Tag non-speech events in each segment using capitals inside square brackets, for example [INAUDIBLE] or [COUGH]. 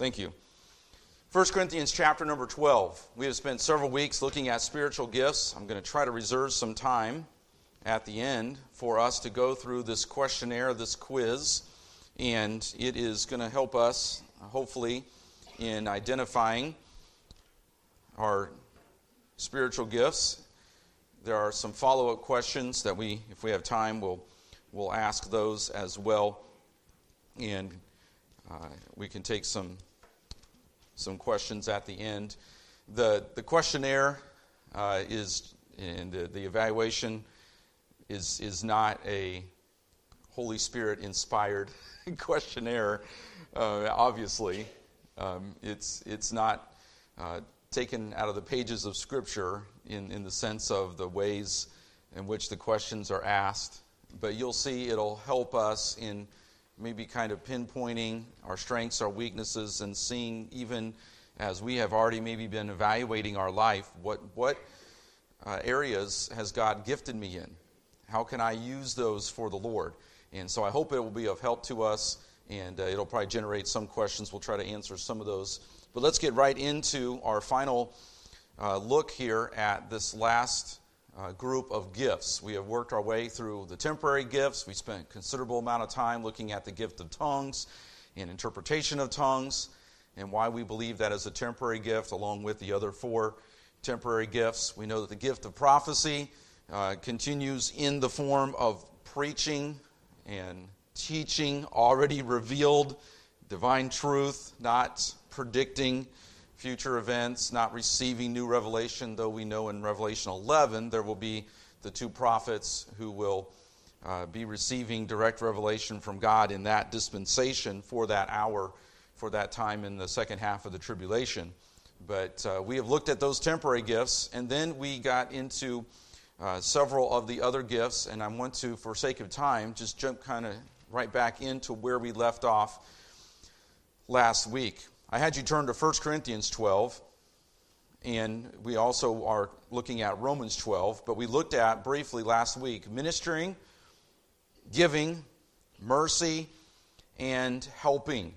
Thank you. 1 Corinthians chapter number 12. We have spent several weeks looking at spiritual gifts. I'm going to try to reserve some time at the end for us to go through this questionnaire, this quiz, and it is going to help us, hopefully, in identifying our spiritual gifts. There are some follow up questions that we, if we have time, will we'll ask those as well. And uh, we can take some some questions at the end. The, the questionnaire uh, is, and the, the evaluation is, is not a Holy Spirit inspired [LAUGHS] questionnaire, uh, obviously. Um, it's, it's not uh, taken out of the pages of Scripture in, in the sense of the ways in which the questions are asked, but you'll see it'll help us in maybe kind of pinpointing our strengths, our weaknesses, and seeing even as we have already maybe been evaluating our life, what, what uh, areas has God gifted me in? How can I use those for the Lord? And so I hope it will be of help to us, and uh, it'll probably generate some questions. We'll try to answer some of those. But let's get right into our final uh, look here at this last uh, group of gifts. We have worked our way through the temporary gifts. We spent considerable amount of time looking at the gift of tongues and interpretation of tongues and why we believe that is a temporary gift along with the other four temporary gifts. We know that the gift of prophecy uh, continues in the form of preaching and teaching already revealed divine truth, not predicting future events, not receiving new revelation, though we know in Revelation 11 there will be the two prophets who will uh, be receiving direct revelation from God in that dispensation for that hour, for that time in the second half of the tribulation. But uh, we have looked at those temporary gifts, and then we got into uh, several of the other gifts, and I want to, for sake of time, just jump kind of right back into where we left off last week. I had you turn to 1 Corinthians 12, and we also are looking at Romans 12, but we looked at briefly last week ministering, giving, mercy, and helping.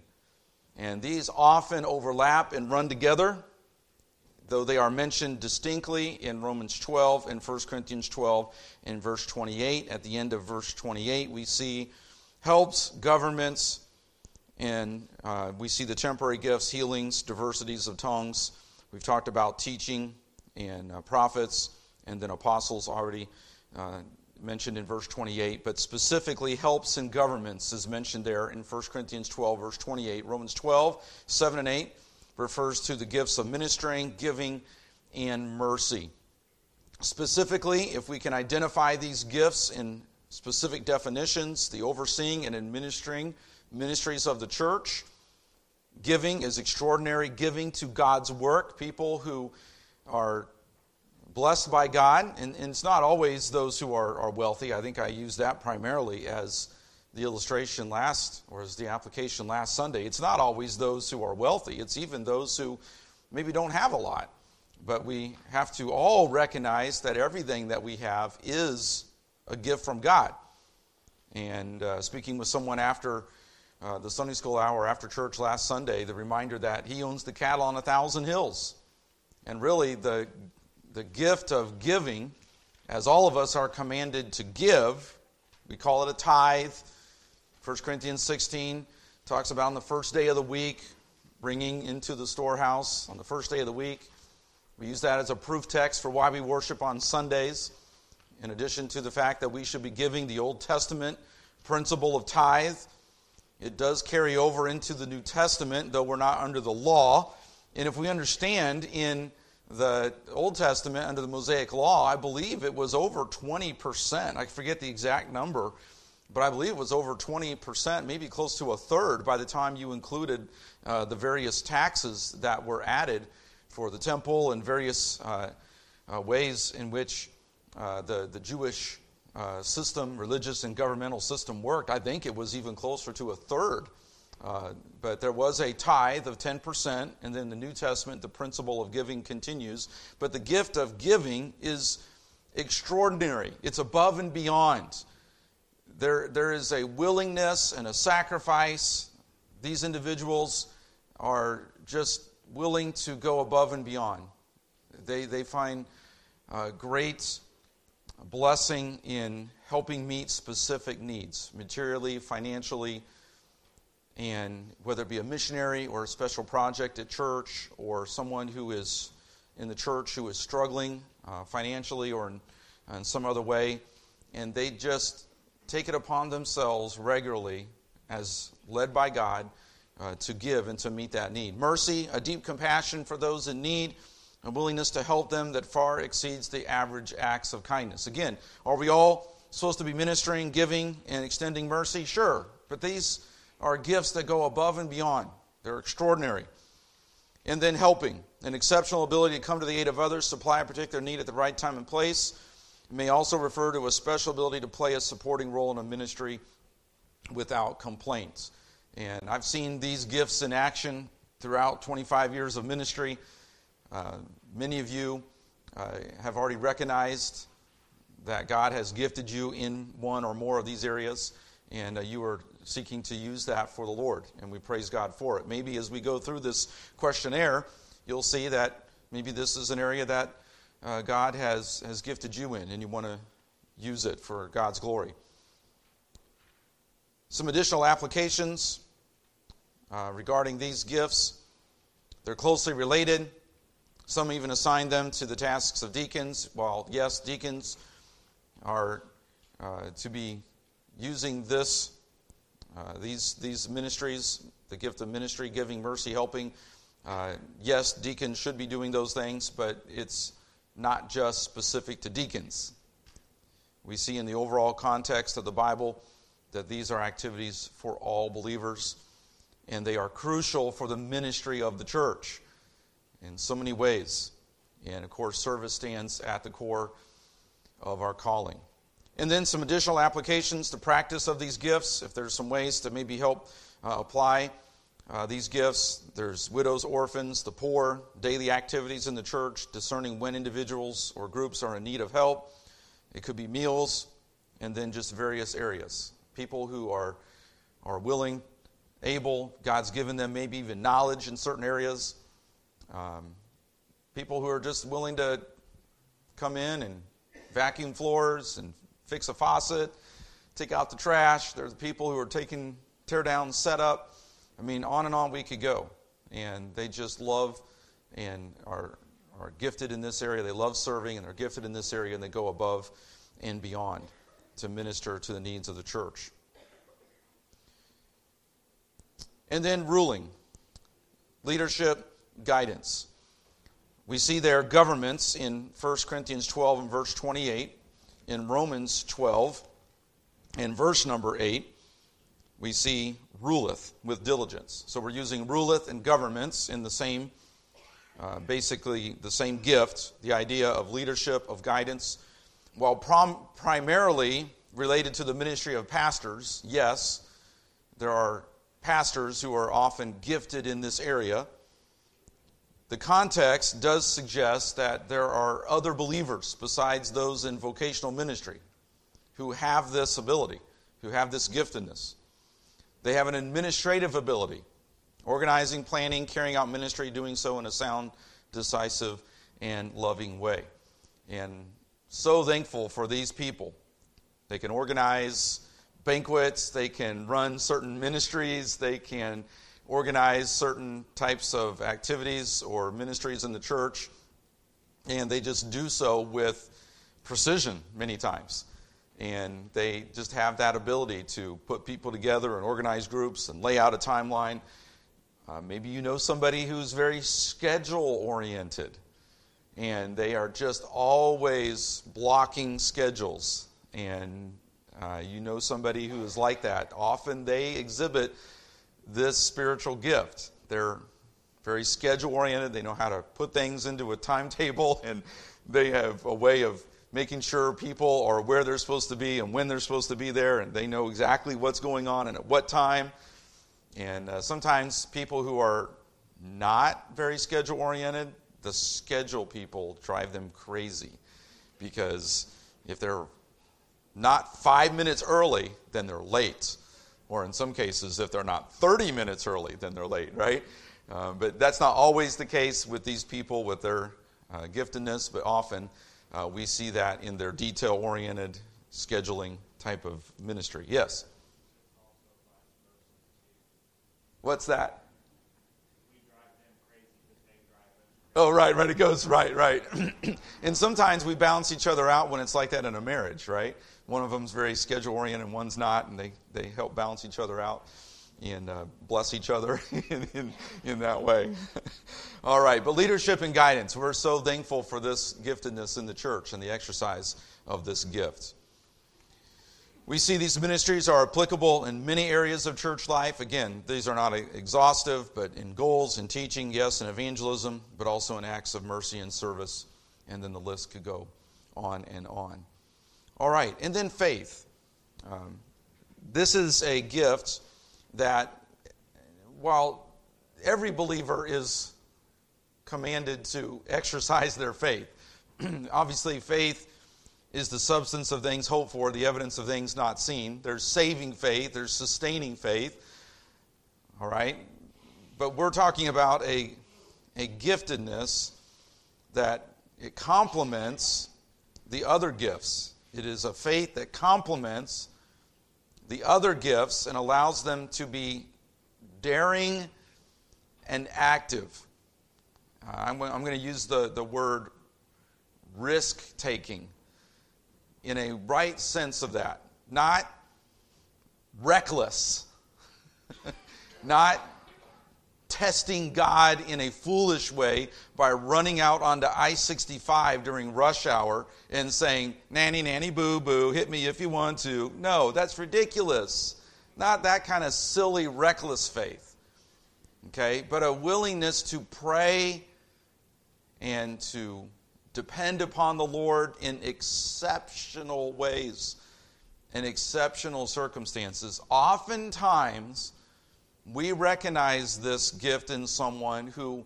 And these often overlap and run together, though they are mentioned distinctly in Romans 12 and 1 Corinthians 12 in verse 28. At the end of verse 28, we see helps, governments, and uh, we see the temporary gifts, healings, diversities of tongues. We've talked about teaching and uh, prophets, and then apostles already uh, mentioned in verse 28. But specifically, helps and governments is mentioned there in 1 Corinthians 12, verse 28. Romans 12, 7 and 8 refers to the gifts of ministering, giving, and mercy. Specifically, if we can identify these gifts in specific definitions, the overseeing and administering ministries of the church. Giving is extraordinary giving to God's work. People who are blessed by God, and, and it's not always those who are, are wealthy. I think I used that primarily as the illustration last, or as the application last Sunday. It's not always those who are wealthy, it's even those who maybe don't have a lot. But we have to all recognize that everything that we have is a gift from God. And uh, speaking with someone after uh, the Sunday school hour after church last Sunday, the reminder that he owns the cattle on a thousand hills. And really, the, the gift of giving, as all of us are commanded to give, we call it a tithe. 1 Corinthians 16 talks about on the first day of the week, bringing into the storehouse on the first day of the week. We use that as a proof text for why we worship on Sundays. In addition to the fact that we should be giving the Old Testament principle of tithe, it does carry over into the New Testament, though we're not under the law. And if we understand in the Old Testament under the Mosaic Law, I believe it was over 20%. I forget the exact number, but I believe it was over 20%, maybe close to a third by the time you included uh, the various taxes that were added for the temple and various uh, uh, ways in which uh, the, the Jewish uh, system, religious and governmental system worked, I think it was even closer to a third. Uh, but there was a tithe of 10%, and then the New Testament, the principle of giving continues. But the gift of giving is extraordinary, it's above and beyond. There, there is a willingness and a sacrifice. These individuals are just willing to go above and beyond. They, they find uh, great blessing in helping meet specific needs, materially, financially, and whether it be a missionary or a special project at church or someone who is in the church who is struggling uh, financially or in, in some other way, and they just take it upon themselves regularly as led by God uh, to give and to meet that need. Mercy, a deep compassion for those in need, a willingness to help them that far exceeds the average acts of kindness. Again, are we all supposed to be ministering, giving, and extending mercy? Sure, but these are gifts that go above and beyond. They're extraordinary. And then helping, an exceptional ability to come to the aid of others, supply a particular need at the right time and place. It may also refer to a special ability to play a supporting role in a ministry without complaints. And I've seen these gifts in action throughout 25 years of ministry. Uh, many of you uh, have already recognized that God has gifted you in one or more of these areas, and uh, you are seeking to use that for the Lord, and we praise God for it. Maybe as we go through this questionnaire, you'll see that maybe this is an area that uh, God has, has gifted you in, and you want to use it for God's glory. Some additional applications uh, regarding these gifts. They're closely related. Some even assign them to the tasks of deacons. While, yes, deacons are uh, to be using this, uh, these, these ministries, the gift of ministry, giving, mercy, helping. Uh, yes, deacons should be doing those things, but it's not just specific to deacons. We see in the overall context of the Bible that these are activities for all believers, and they are crucial for the ministry of the church in so many ways. And of course, service stands at the core of our calling. And then some additional applications to practice of these gifts, if there's some ways to maybe help uh, apply uh, these gifts. There's widows, orphans, the poor, daily activities in the church, discerning when individuals or groups are in need of help. It could be meals, and then just various areas people who are, are willing, able, God's given them maybe even knowledge in certain areas. Um, people who are just willing to come in and vacuum floors and fix a faucet, take out the trash. There's people who are taking tear down setup. I mean, on and on we could go. And they just love and are, are gifted in this area. They love serving and they're gifted in this area and they go above and beyond to minister to the needs of the church. And then ruling, leadership, guidance. We see there governments in 1 Corinthians 12 and verse 28, in Romans 12 and verse number 8, we see ruleth with diligence. So we're using ruleth and governments in the same, uh, basically the same gift, the idea of leadership, of guidance while prom- primarily related to the ministry of pastors, yes, there are pastors who are often gifted in this area. The context does suggest that there are other believers besides those in vocational ministry who have this ability, who have this giftedness. They have an administrative ability, organizing, planning, carrying out ministry, doing so in a sound, decisive, and loving way. And so thankful for these people. They can organize banquets, they can run certain ministries, they can organize certain types of activities or ministries in the church, and they just do so with precision many times. And they just have that ability to put people together and organize groups and lay out a timeline. Uh, maybe you know somebody who's very schedule oriented and they are just always blocking schedules. And uh, you know somebody who is like that. Often they exhibit this spiritual gift. They're very schedule oriented, they know how to put things into a timetable, [LAUGHS] and they have a way of making sure people are where they're supposed to be and when they're supposed to be there, and they know exactly what's going on and at what time. And uh, sometimes people who are not very schedule oriented, the schedule people drive them crazy because if they're not five minutes early, then they're late. Or in some cases, if they're not 30 minutes early, then they're late, right? Uh, but that's not always the case with these people with their uh, giftedness, but often uh, we see that in their detail oriented scheduling type of ministry. Yes? What's that? Oh, right, right. It goes right, right. [CLEARS THROAT] and sometimes we balance each other out when it's like that in a marriage, right? One of them's very schedule oriented and one's not, and they, they help balance each other out and uh, bless each other [LAUGHS] in, in, in that way. [LAUGHS] All right, but leadership and guidance. We're so thankful for this giftedness in the church and the exercise of this gift. We see these ministries are applicable in many areas of church life. Again, these are not exhaustive, but in goals, in teaching, yes, in evangelism, but also in acts of mercy and service. And then the list could go on and on. All right, and then faith. Um, this is a gift that while every believer is commanded to exercise their faith, [CLEARS THROAT] obviously, faith is the substance of things hoped for, the evidence of things not seen. There's saving faith, there's sustaining faith. All right? But we're talking about a, a giftedness that it complements the other gifts. It is a faith that complements the other gifts and allows them to be daring and active. Uh, I'm, I'm going to use the, the word risk taking in a right sense of that. Not reckless, [LAUGHS] not testing God in a foolish way by running out onto I 65 during rush hour and saying, Nanny, nanny, boo, boo, hit me if you want to. No, that's ridiculous. Not that kind of silly, reckless faith. Okay? But a willingness to pray and to depend upon the Lord in exceptional ways and exceptional circumstances. Oftentimes, we recognize this gift in someone who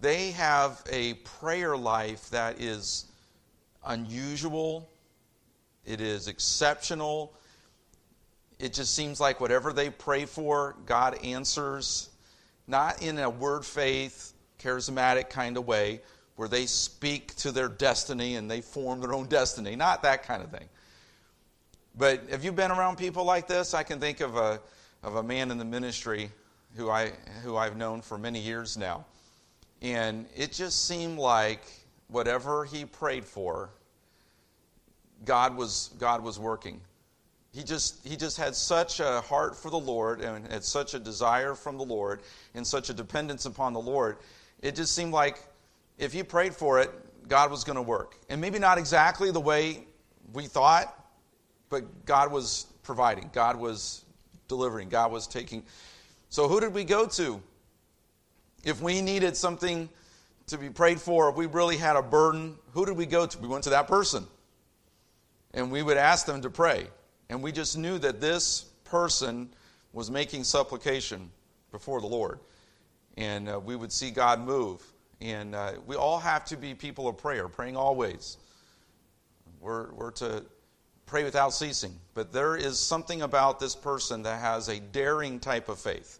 they have a prayer life that is unusual, it is exceptional. It just seems like whatever they pray for, God answers, not in a word faith, charismatic kind of way, where they speak to their destiny and they form their own destiny. Not that kind of thing. But have you been around people like this? I can think of a, of a man in the ministry who, I, who I've known for many years now. And it just seemed like whatever he prayed for, God was, God was working. He just, he just had such a heart for the Lord and had such a desire from the Lord and such a dependence upon the Lord. It just seemed like if he prayed for it, God was going to work. And maybe not exactly the way we thought, but God was providing, God was delivering, God was taking. So, who did we go to? If we needed something to be prayed for, if we really had a burden, who did we go to? We went to that person. And we would ask them to pray. And we just knew that this person was making supplication before the Lord. And uh, we would see God move. And uh, we all have to be people of prayer, praying always. We're, we're to pray without ceasing. But there is something about this person that has a daring type of faith.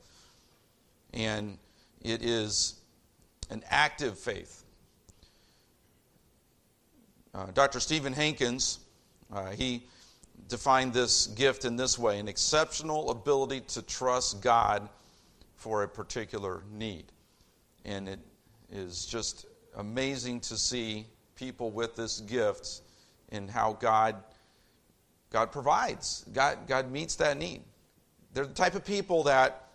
And it is an active faith. Uh, Dr. Stephen Hankins, uh, he defined this gift in this way an exceptional ability to trust God for a particular need. And it is just amazing to see people with this gift and how God God provides. God, God meets that need. They're the type of people that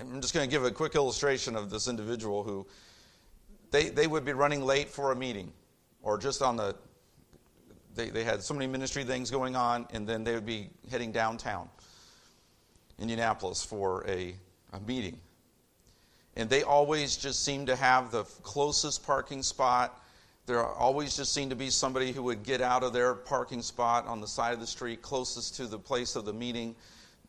I'm just going to give a quick illustration of this individual who they, they would be running late for a meeting or just on the they, they had so many ministry things going on and then they would be heading downtown indianapolis for a, a meeting and they always just seemed to have the closest parking spot. There always just seemed to be somebody who would get out of their parking spot on the side of the street closest to the place of the meeting.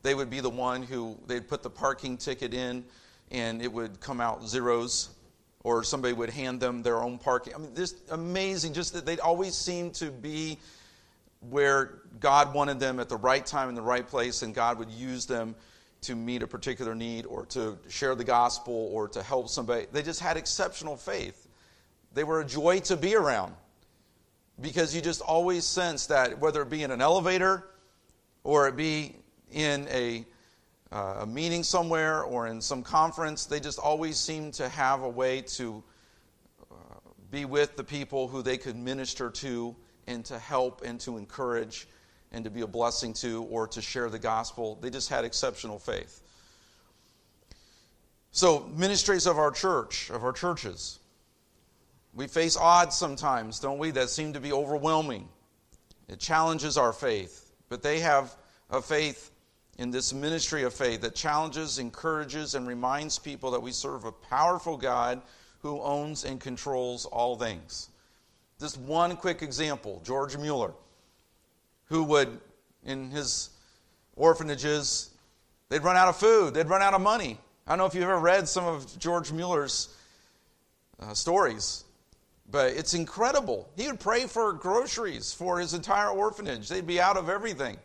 They would be the one who they'd put the parking ticket in and it would come out zeros or somebody would hand them their own parking. I mean, this amazing, just that they'd always seem to be where God wanted them at the right time in the right place, and God would use them to meet a particular need or to share the gospel or to help somebody. They just had exceptional faith. They were a joy to be around because you just always sense that whether it be in an elevator or it be in a, uh, a meeting somewhere or in some conference, they just always seem to have a way to uh, be with the people who they could minister to and to help and to encourage and to be a blessing to or to share the gospel. They just had exceptional faith. So, ministries of our church, of our churches, we face odds sometimes, don't we, that seem to be overwhelming. It challenges our faith, but they have a faith in this ministry of faith that challenges, encourages, and reminds people that we serve a powerful God who owns and controls all things. Just one quick example George Mueller who would, in his orphanages, they'd run out of food, they'd run out of money. I don't know if you've ever read some of George Mueller's uh, stories, but it's incredible. He would pray for groceries for his entire orphanage. They'd be out of everything.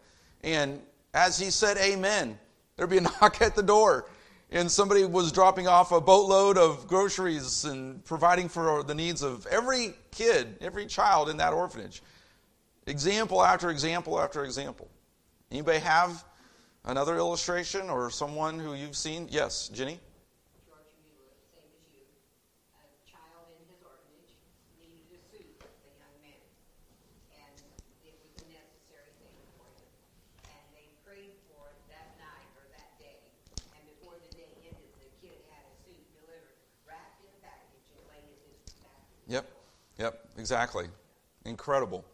And as he said amen, there'd be a [LAUGHS] knock at the door. And somebody was dropping off a boatload of groceries and providing for the needs of every kid, every child in that orphanage. Example after example after example. Anybody have another illustration or someone who you've seen? Yes, Jenny? George Mueller, same as you. A child in his orphanage needed a suit, the young man. And it was a necessary thing for him. And they prayed for it that night or that day. And before the day ended, the kid had a suit delivered, wrapped in a package and laid at his back. Yep, yep, exactly. Incredible.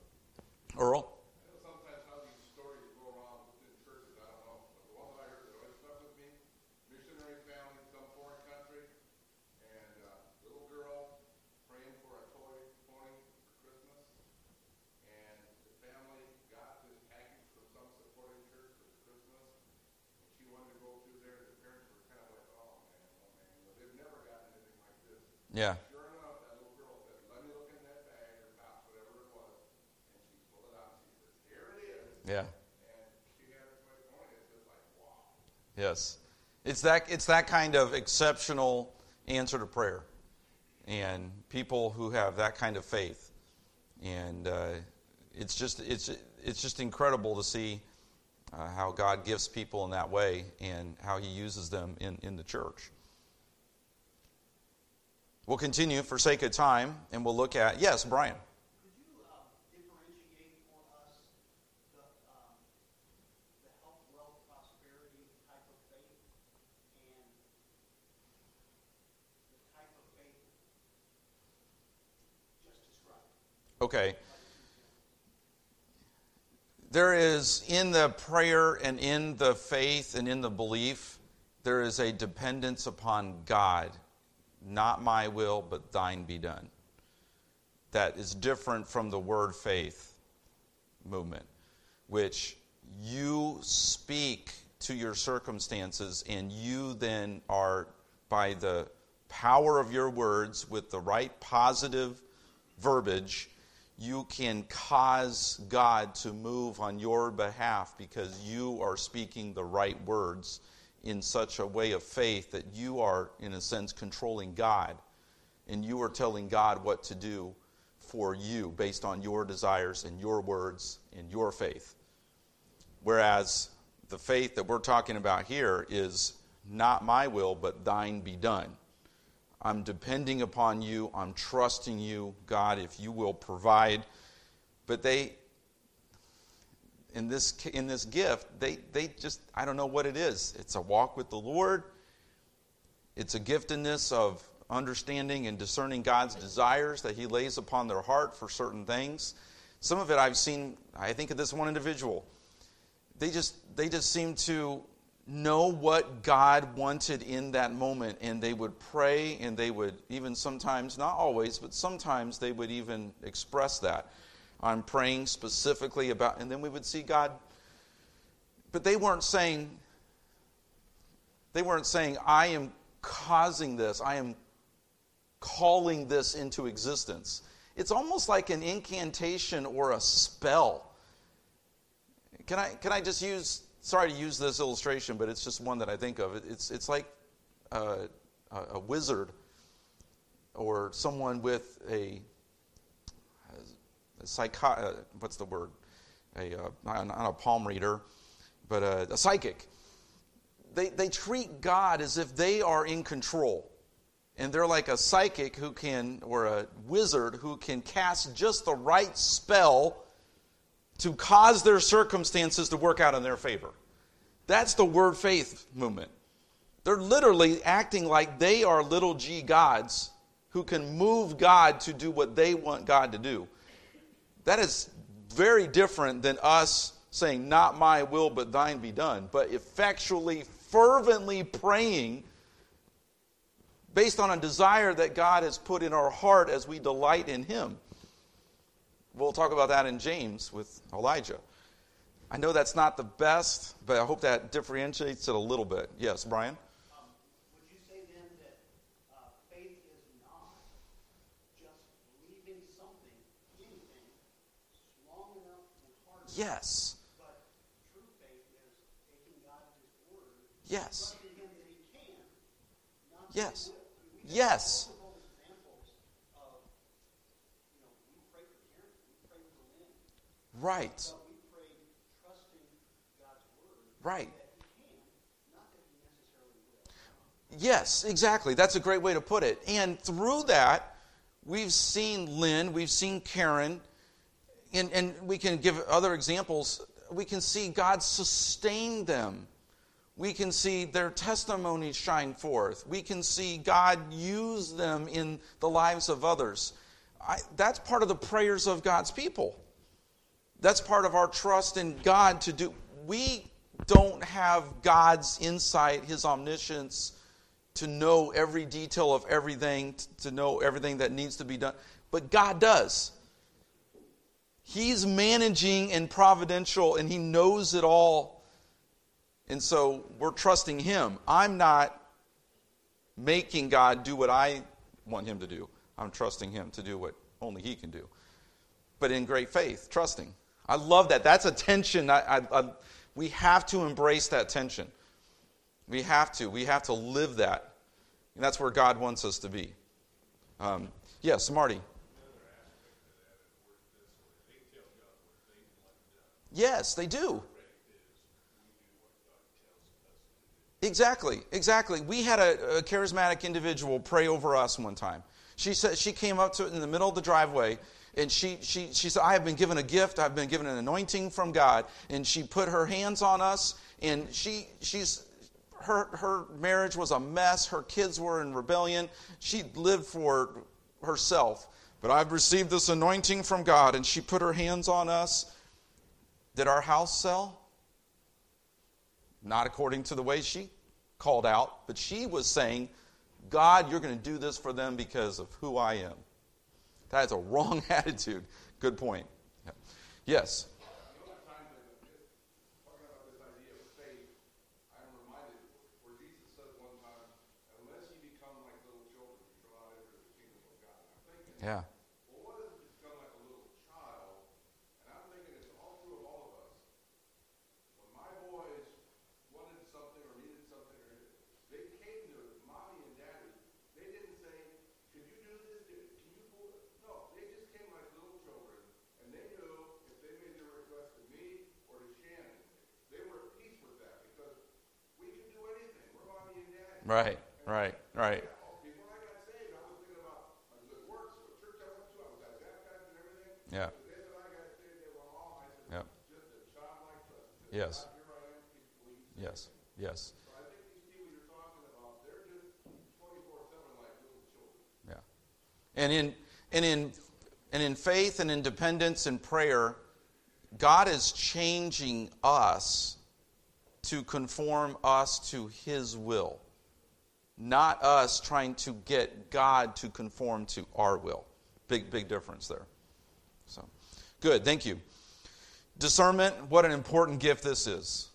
Earl? sometimes how these stories go around within churches, I don't know. But the one I heard that always stuck with me, missionary family in some foreign country, and uh, little girl praying for a toy pony for Christmas, and the family got this package from some supporting church for Christmas, and she wanted to go through there, and the parents were kind of like, oh man, oh man, you know, they've never gotten anything like this. Yeah. Sure enough, that little girl said, let me look in that bag or box, whatever it was, and she pulled it out, and she says, here it is. Yeah. And she had a toy pony. It's just like, wow. Yes. It's that, it's that kind of exceptional answer to prayer. And people who have that kind of faith. And uh, it's, just, it's, it's just incredible to see uh, how God gifts people in that way and how He uses them in, in the church. We'll continue for sake of time, and we'll look at, yes, Brian. Could you uh, differentiate for us the, um, the health, wealth, prosperity type of faith and the type of faith just described? Okay. There is in the prayer and in the faith and in the belief, there is a dependence upon God. Not my will, but thine be done. That is different from the word faith movement, which you speak to your circumstances and you then are, by the power of your words, with the right positive verbiage, you can cause God to move on your behalf because you are speaking the right words in such a way of faith that you are, in a sense, controlling God. And you are telling God what to do for you based on your desires and your words and your faith. Whereas the faith that we're talking about here is not my will, but thine be done. I'm depending upon you. I'm trusting you, God, if you will provide. But they, in this, in this gift, they, they just, I don't know what it is. It's a walk with the Lord, it's a giftedness of understanding and discerning God's desires that He lays upon their heart for certain things. Some of it I've seen, I think of this one individual. They just, they just seem to know what God wanted in that moment, and they would pray, and they would even sometimes, not always, but sometimes they would even express that. I'm praying specifically about, and then we would see God. But they weren't saying, they weren't saying, I am causing this, I am calling this into existence. It's almost like an incantation or a spell. Can I, can I just use sorry to use this illustration, but it's just one that I think of. It's, it's like a, a wizard or someone with a, a psycho, uh, what's the word? A, uh, not a palm reader, but a, a psychic. They, they treat God as if they are in control. And they're like a psychic who can, or a wizard who can cast just the right spell to cause their circumstances to work out in their favor. That's the word faith movement. They're literally acting like they are little g gods who can move God to do what they want God to do. That is very different than us saying, Not my will, but thine be done, but effectually, fervently praying based on a desire that God has put in our heart as we delight in Him. We'll talk about that in James with Elijah. I know that's not the best, but I hope that differentiates it a little bit. Yes, Brian? Um, would you say necessarily will. Yes, exactly. That's a great way to put it. And through that, we've seen Lynn, we've seen Karen, and, and we can give other examples. We can see God sustain them. We can see their testimonies shine forth. We can see God use them in the lives of others. I, that's part of the prayers of God's people. That's part of our trust in God to do. We don't have God's insight, His omniscience, to know every detail of everything, to know everything that needs to be done. But God does. He's managing and providential, and He knows it all. And so we're trusting Him. I'm not making God do what I want Him to do, I'm trusting Him to do what only He can do. But in great faith, trusting. I love that. That's a tension. I, I, I, we have to embrace that tension. We have to. We have to live that. And that's where God wants us to be. Um, yes, Marty. Yes, they do. Exactly, exactly. We had a, a, charismatic individual pray over us one time. She said she came up to it in the middle of the driveway and she, she, she said, I have been given a gift, I've been given an anointing from God. And she put her hands on us and she she's her her marriage was a mess, her kids were in rebellion. She lived for herself. But I've received this anointing from God, and she put her hands on us. Did our house sell? Not according to the way she called out, but she was saying, God, you're going to do this for them because of who I am. That is a wrong [LAUGHS] attitude. Good point. Yeah. Yes. The other time that talking about this idea of faith, I'm reminded where Jesus said one time, unless you become like little children, you shall not enter the kingdom of God. I'm thinking, Yeah. well, what is it to become like a little child? And I'm thinking it's all true of all of us. When my boys wanted something or needed something, or they came to mommy and daddy. They didn't say, "Could you do this? Can you pull it?" No, they just came like little children, and they knew if they made their request to me or to Shannon, they were at peace with that because we can do anything. We're mommy and daddy. Right, right, right. Before I got saved, I was thinking about my good works, what church I went to, I was got baptized and everything. Yeah. The day that I got saved, they were all, I said, Yep. just a childlike trust. I said, Yes. God, here I am, please. Yes. Yes. So I think these people you're talking right, right. just twenty-four seven like little children. Yeah. And in and in and in faith and in dependence and prayer, God is changing us to conform us to his will. Not us trying to get God to conform to our will. Big big difference there. So, good. Thank you. Discernment, what an important gift this is.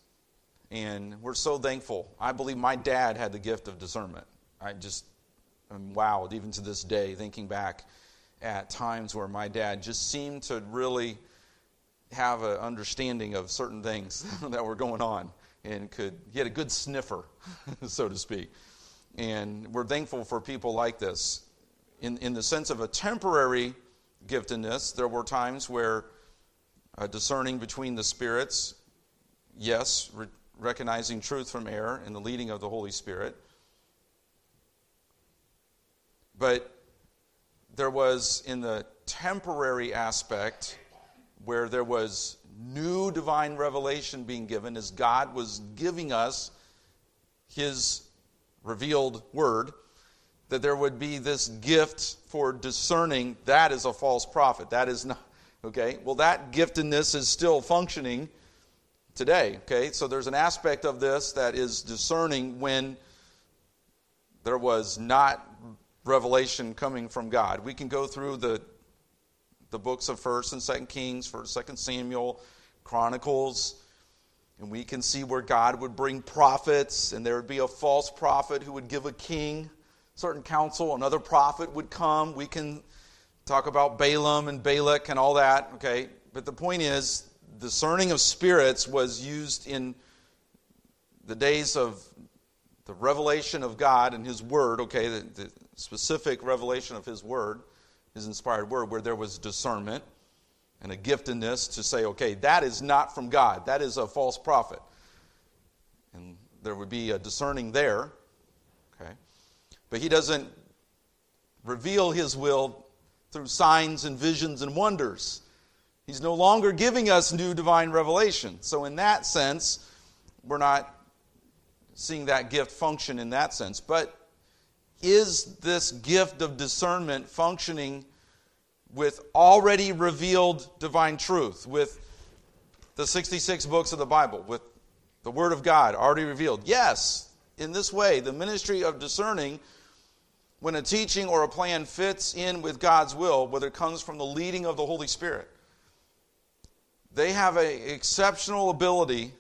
And we're so thankful. I believe my dad had the gift of discernment. I just am wowed, even to this day, thinking back at times where my dad just seemed to really have an understanding of certain things [LAUGHS] that were going on and could he had a good sniffer, [LAUGHS] so to speak. And we're thankful for people like this. In, in the sense of a temporary giftedness, there were times where uh, discerning between the spirits, yes, re- recognizing truth from error and the leading of the Holy Spirit. But there was, in the temporary aspect, where there was new divine revelation being given as God was giving us His revealed word, that there would be this gift for discerning that is a false prophet. That is not, okay? Well, that giftedness is still functioning today, okay? So there's an aspect of this that is discerning when there was not revelation coming from God. We can go through the the books of 1st and 2nd Kings, 1st, 2nd Samuel, Chronicles, and we can see where God would bring prophets, and there would be a false prophet who would give a king certain counsel. Another prophet would come. We can talk about Balaam and Balak and all that, okay? But the point is, discerning of spirits was used in the days of the revelation of God and His Word, okay, the, the specific revelation of His Word his inspired word, where there was discernment and a giftedness to say, okay, that is not from God. That is a false prophet. And there would be a discerning there. Okay. But he doesn't reveal his will through signs and visions and wonders. He's no longer giving us new divine revelation. So, in that sense, we're not seeing that gift function in that sense. But is this gift of discernment functioning with already revealed divine truth, with the 66 books of the Bible, with the Word of God already revealed? Yes, in this way, the ministry of discerning, when a teaching or a plan fits in with God's will, whether it comes from the leading of the Holy Spirit, they have an exceptional ability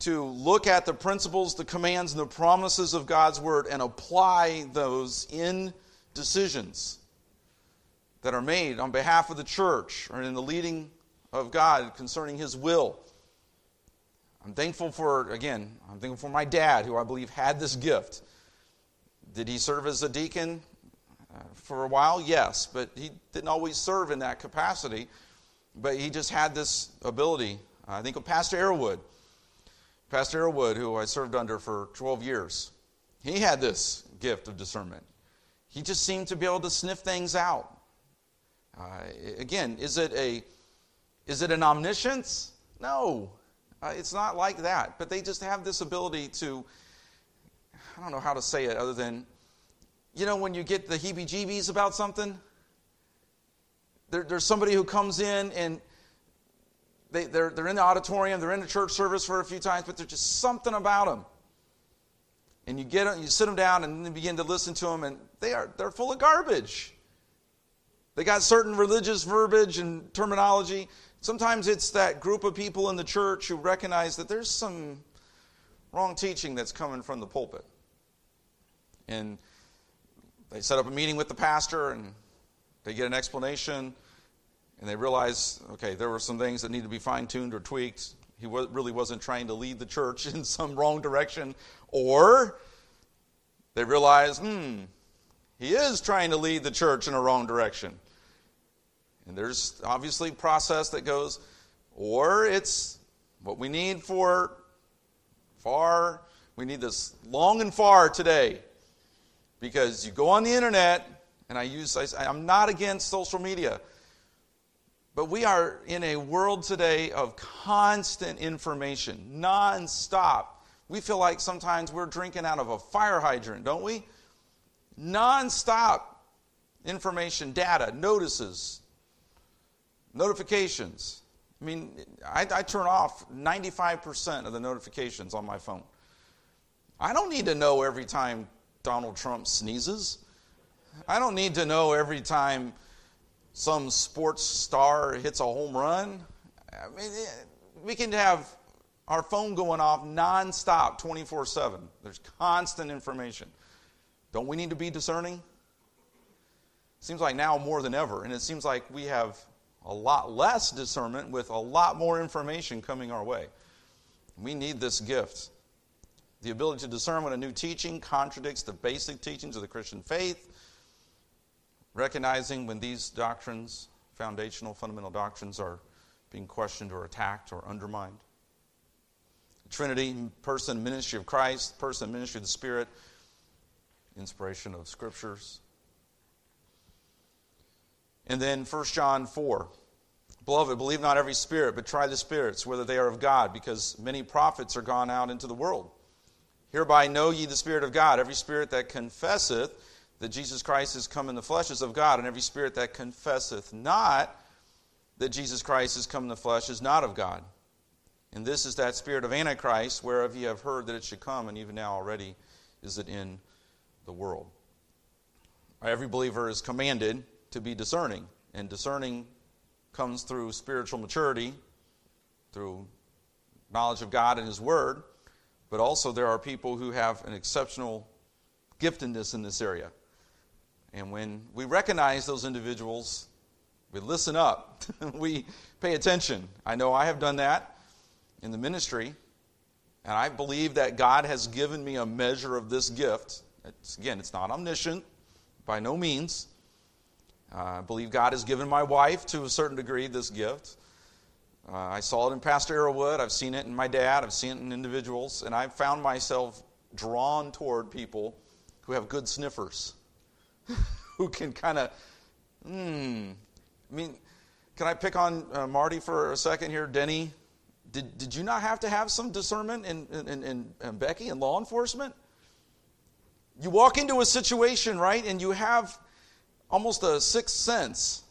to look at the principles, the commands, and the promises of God's Word and apply those in decisions that are made on behalf of the church or in the leading of God concerning His will. I'm thankful for, again, I'm thankful for my dad, who I believe had this gift. Did he serve as a deacon uh, for a while? Yes, but he didn't always serve in that capacity. But he just had this ability. I think of Pastor Arrowwood. Pastor Arrowwood, who I served under for 12 years, he had this gift of discernment. He just seemed to be able to sniff things out. Uh, again, is it a is it an omniscience? No, uh, it's not like that. But they just have this ability to. I don't know how to say it other than, you know, when you get the heebie-jeebies about something. There, there's somebody who comes in and they, they're, they're in the auditorium, they're in the church service for a few times, but there's just something about them. And you get you sit them down and begin to listen to them, and they are they're full of garbage. They got certain religious verbiage and terminology. Sometimes it's that group of people in the church who recognize that there's some wrong teaching that's coming from the pulpit. And they set up a meeting with the pastor and they get an explanation and they realize, okay, there were some things that need to be fine tuned or tweaked. He really wasn't trying to lead the church [LAUGHS] in some wrong direction. Or they realize, hmm, he is trying to lead the church in a wrong direction. And there's obviously process that goes, or it's what we need for far, we need this long and far today. Because you go on the internet, and I use, I, I'm not against social media. But we are in a world today of constant information, nonstop. We feel like sometimes we're drinking out of a fire hydrant, don't we? Nonstop information, data, notices, notifications. I mean, I, I, turn off 95% of the notifications on my phone. I don't need to know every time Donald Trump sneezes. I don't need to know every time some sports star hits a home run. I mean, eh, we can have our phone going off nonstop 24 7. There's constant information. Don't we need to be discerning? Seems like now more than ever, and it seems like we have a lot less discernment with a lot more information coming our way. We need this gift. The ability to discern when a new teaching contradicts the basic teachings of the Christian faith, recognizing when these doctrines, foundational, fundamental doctrines, are being questioned or attacked or undermined. Trinity, person, ministry of Christ, person, ministry of the Spirit, inspiration of scriptures. And then 1 John 4. Beloved, believe not every spirit, but try the spirits, whether they are of God, because many prophets are gone out into the world. Hereby know ye the Spirit of God. Every spirit that confesseth that Jesus Christ is come in the flesh is of God, and every spirit that confesseth not that Jesus Christ is come in the flesh is not of God. And this is that spirit of Antichrist, whereof ye have heard that it should come, and even now already is it in the world. Every believer is commanded to be discerning, and discerning comes through spiritual maturity, through knowledge of God and His Word, but also there are people who have an exceptional giftedness in this area. And when we recognize those individuals, we listen up, [LAUGHS] we pay attention. I know I have done that in the ministry, and I believe that God has given me a measure of this gift. It's, again, it's not omniscient, by no means. Uh, I believe God has given my wife, to a certain degree, this gift. Uh, I saw it in Pastor Arrowwood. I've seen it in my dad. I've seen it in individuals. And I've found myself drawn toward people who have good sniffers, [LAUGHS] who can kind of, hmm. I mean, can I pick on uh, Marty for a second here? Denny, did, did you not have to have some discernment in, in, in, in Becky in law enforcement? You walk into a situation, right, and you have almost a sixth sense.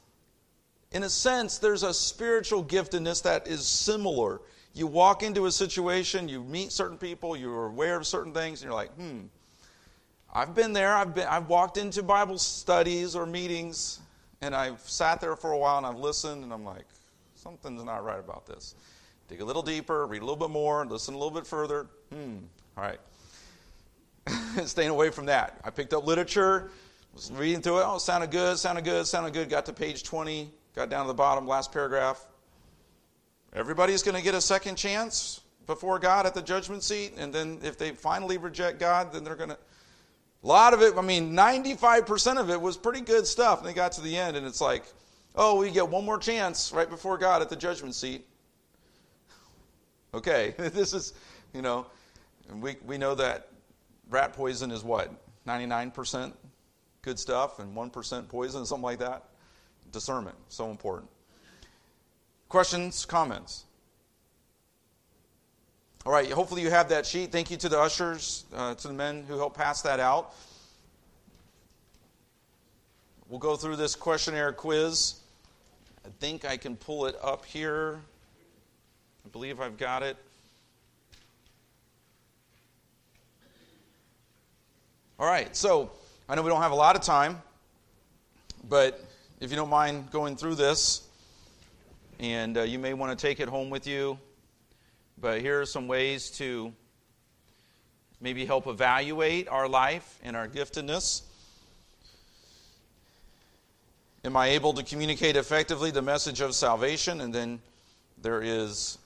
In a sense, there's a spiritual giftedness that is similar. You walk into a situation, you meet certain people, you're aware of certain things, and you're like, hmm, I've been there. I've, been, I've walked into Bible studies or meetings, and I've sat there for a while and I've listened, and I'm like, something's not right about this. Dig a little deeper, read a little bit more, listen a little bit further. Hmm, all right. [LAUGHS] Staying away from that. I picked up literature, was reading through it. Oh, sounded good, sounded good, sounded good. Got to page 20, got down to the bottom, last paragraph. Everybody's going to get a second chance before God at the judgment seat, and then if they finally reject God, then they're going to. A lot of it, I mean, 95% of it was pretty good stuff. And they got to the end, and it's like, oh, we get one more chance right before God at the judgment seat. Okay, [LAUGHS] this is, you know, we, we know that rat poison is what? 99% good stuff and 1% poison, something like that. Discernment, so important. Questions, comments? All right, hopefully you have that sheet. Thank you to the ushers, uh, to the men who helped pass that out. We'll go through this questionnaire quiz. I think I can pull it up here. I believe I've got it. All right, so I know we don't have a lot of time, but if you don't mind going through this, and uh, you may want to take it home with you, but here are some ways to maybe help evaluate our life and our giftedness. Am I able to communicate effectively the message of salvation? And then there is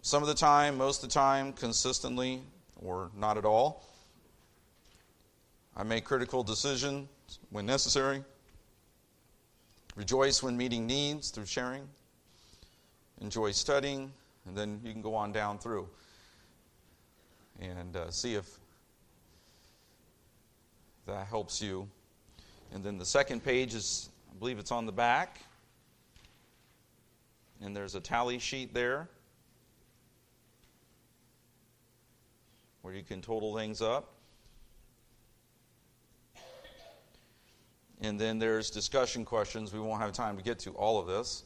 some of the time, most of the time, consistently, or not at all. I make critical decisions when necessary. Rejoice when meeting needs through sharing. Enjoy studying, and then you can go on down through and uh, see if that helps you. And then the second page is, I believe it's on the back. And there's a tally sheet there where you can total things up. And then there's discussion questions. We won't have time to get to all of this.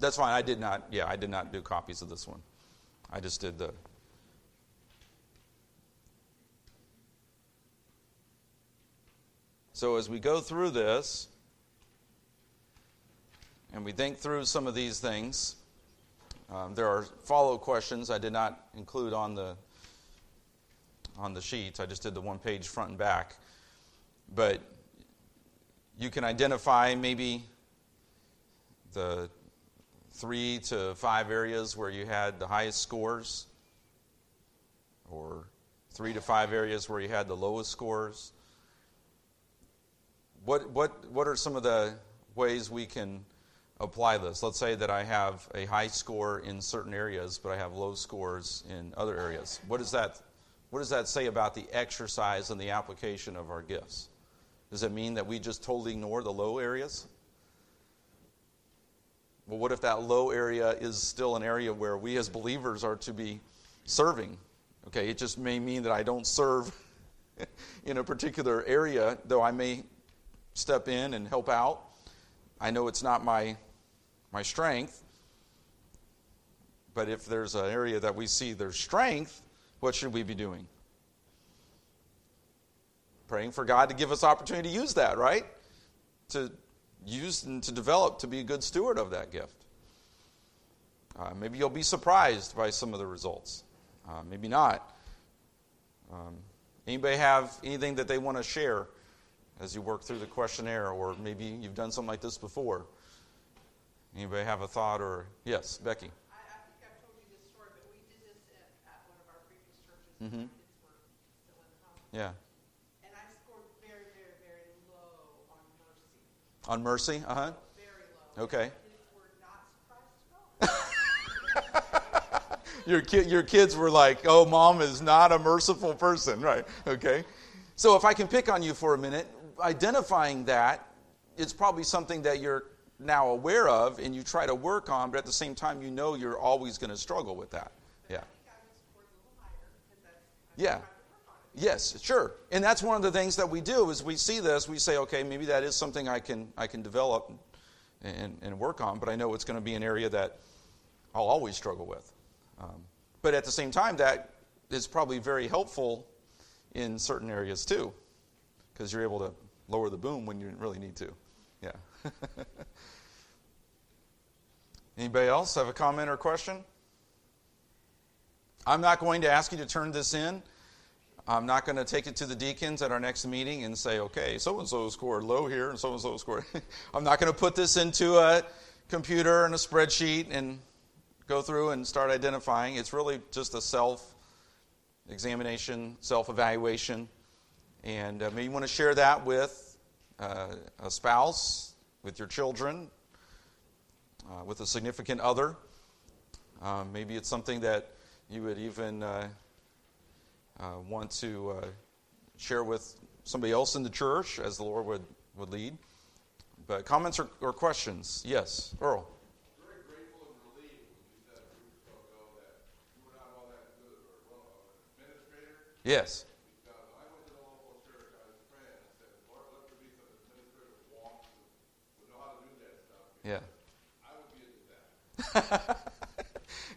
That's fine. I did not, yeah, I did not do copies of this one. I just did the. So as we go through this, and we think through some of these things, um, there are follow questions I did not include on the on the sheets. I just did the one page front and back. But you can identify maybe the three to five areas where you had the highest scores, or three to five areas where you had the lowest scores. What, what, what are some of the ways we can apply this? Let's say that I have a high score in certain areas, but I have low scores in other areas. What does that, what does that say about the exercise and the application of our gifts? Does it mean that we just totally ignore the low areas? Well, what if that low area is still an area where we as believers are to be serving? Okay, it just may mean that I don't serve [LAUGHS] in a particular area, though I may step in and help out. I know it's not my my strength, but if there's an area that we see there's strength, what should we be doing? Praying for God to give us opportunity to use that, right? To use and to develop to be a good steward of that gift. Uh, maybe you'll be surprised by some of the results. Uh, maybe not. Um, anybody have anything that they want to share as you work through the questionnaire, or maybe you've done something like this before? Anybody have a thought or yes, Becky? I, I think I've told you this story, but we did this at, at one of our previous churches. Mhm. when kids were still in home. Yeah. And I scored very, very, very low on mercy. On mercy? Uh huh. Very low. Okay. My kids were not surprised at all. [LAUGHS] [LAUGHS] Your, ki- your kids were like, oh, mom is not a merciful person, right? Okay. So if I can pick on you for a minute, identifying that, it's probably something that you're now aware of and you try to work on, but at the same time, you know you're always going to struggle with that. Yeah. I think I would score a little higher because that's I Yeah. tried to work on it. Yes, sure. And that's one of the things that we do is we see this, we say, okay, maybe that is something I can I can develop and, and work on, but I know it's going to be an area that I'll always struggle with. Um, but at the same time, that is probably very helpful in certain areas too, because you're able to lower the boom when you really need to. Yeah. [LAUGHS] Anybody else have a comment or question? I'm not going to ask you to turn this in. I'm not going to take it to the deacons at our next meeting and say, okay, so and so scored low here and so and so scored. [LAUGHS] I'm not going to put this into a computer and a spreadsheet and go through and start identifying. It's really just a self examination, self evaluation. And uh, maybe you want to share that with uh, a spouse, with your children, uh, with a significant other. Um, maybe it's something that you would even uh, uh, want to uh, share with somebody else in the church as the Lord would, would lead. But comments or, or questions? Yes, Earl. Yes. Yeah. I would be a disaster. [LAUGHS]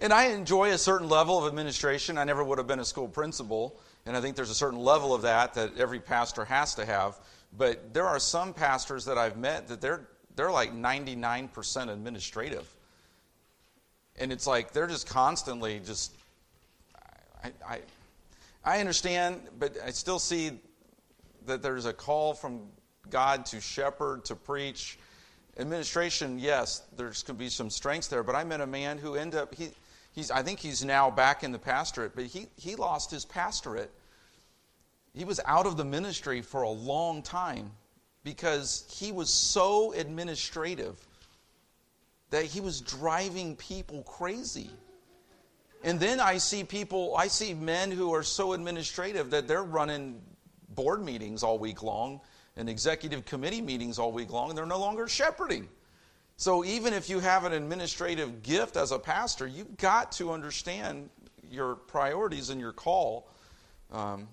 And I enjoy a certain level of administration. I never would have been a school principal, and I think there's a certain level of that that every pastor has to have. But there are some pastors that I've met that they're they're like 99% administrative. And it's like they're just constantly just I, I I understand, but I still see that there's a call from God to shepherd, to preach. Administration, yes, there's going to be some strengths there, but I met a man who ended up, he, he's, I think he's now back in the pastorate, but he, he lost his pastorate. He was out of the ministry for a long time because he was so administrative that he was driving people crazy. And then I see people, I see men who are so administrative that they're running board meetings all week long and executive committee meetings all week long, and they're no longer shepherding. So even if you have an administrative gift as a pastor, you've got to understand your priorities and your call. Um,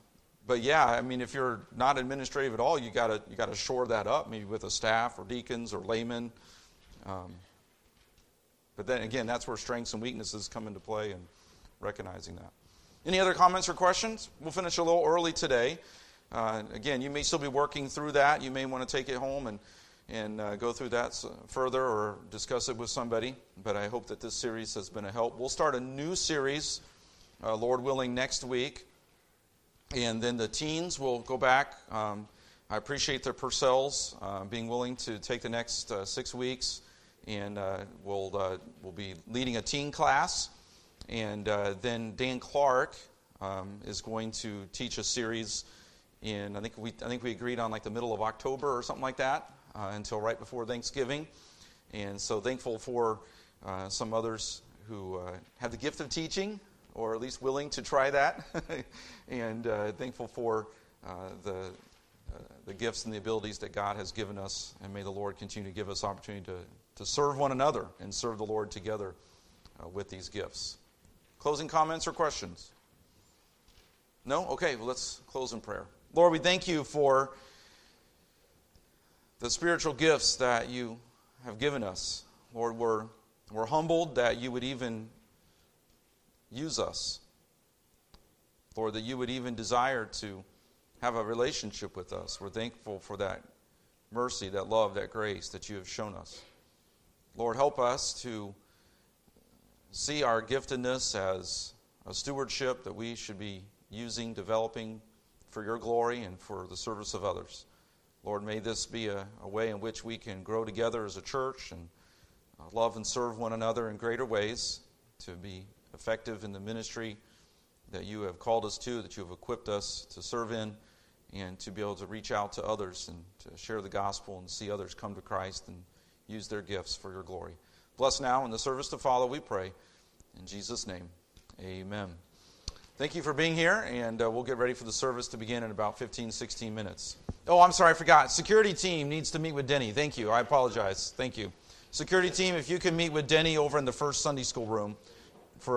but yeah, I mean, if you're not administrative at all, you got to you got to shore that up, maybe with a staff or deacons or laymen. Um, but then again, that's where strengths and weaknesses come into play and recognizing that. Any other comments or questions? We'll finish a little early today. Uh, again, you may still be working through that. You may want to take it home and, and uh, go through that further or discuss it with somebody. But I hope that this series has been a help. We'll start a new series, uh, Lord willing, next week. And then the teens will go back. Um, I appreciate the Purcells uh, being willing to take the next uh, six weeks, and uh, we'll, we'll be leading a teen class. And then Dan Clark um, is going to teach a series in, I think, we, I think we agreed on like the middle of October or something like that, uh, until right before Thanksgiving. And so thankful for some others who have the gift of teaching or at least willing to try that, [LAUGHS] and uh, thankful for uh, the, uh, the gifts and the abilities that God has given us. And may the Lord continue to give us opportunity to, to serve one another and serve the Lord together uh, with these gifts. Closing comments or questions? No? Okay, well, let's close in prayer. Lord, we thank you for the spiritual gifts that you have given us. Lord, we're, we're humbled that you would even use us. Lord, that you would even desire to have a relationship with us. We're thankful for that mercy, that love, that grace that you have shown us. Lord, help us to see our giftedness as a stewardship that we should be using, developing for your glory and for the service of others. Lord, may this be a, a way in which we can grow together as a church and uh, love and serve one another in greater ways to be effective in the ministry that you have called us to, that you have equipped us to serve in, and to be able to reach out to others and to share the gospel and see others come to Christ and use their gifts for your glory. Bless now in the service to follow, we pray. In Jesus' name, amen. Thank you for being here, and uh, we'll get ready for the service to begin in about 15, 16 minutes. Oh, I'm sorry, I forgot. Security team needs to meet with Denny. Thank you. I apologize. Thank you. Security team, if you can meet with Denny over in the first Sunday school room.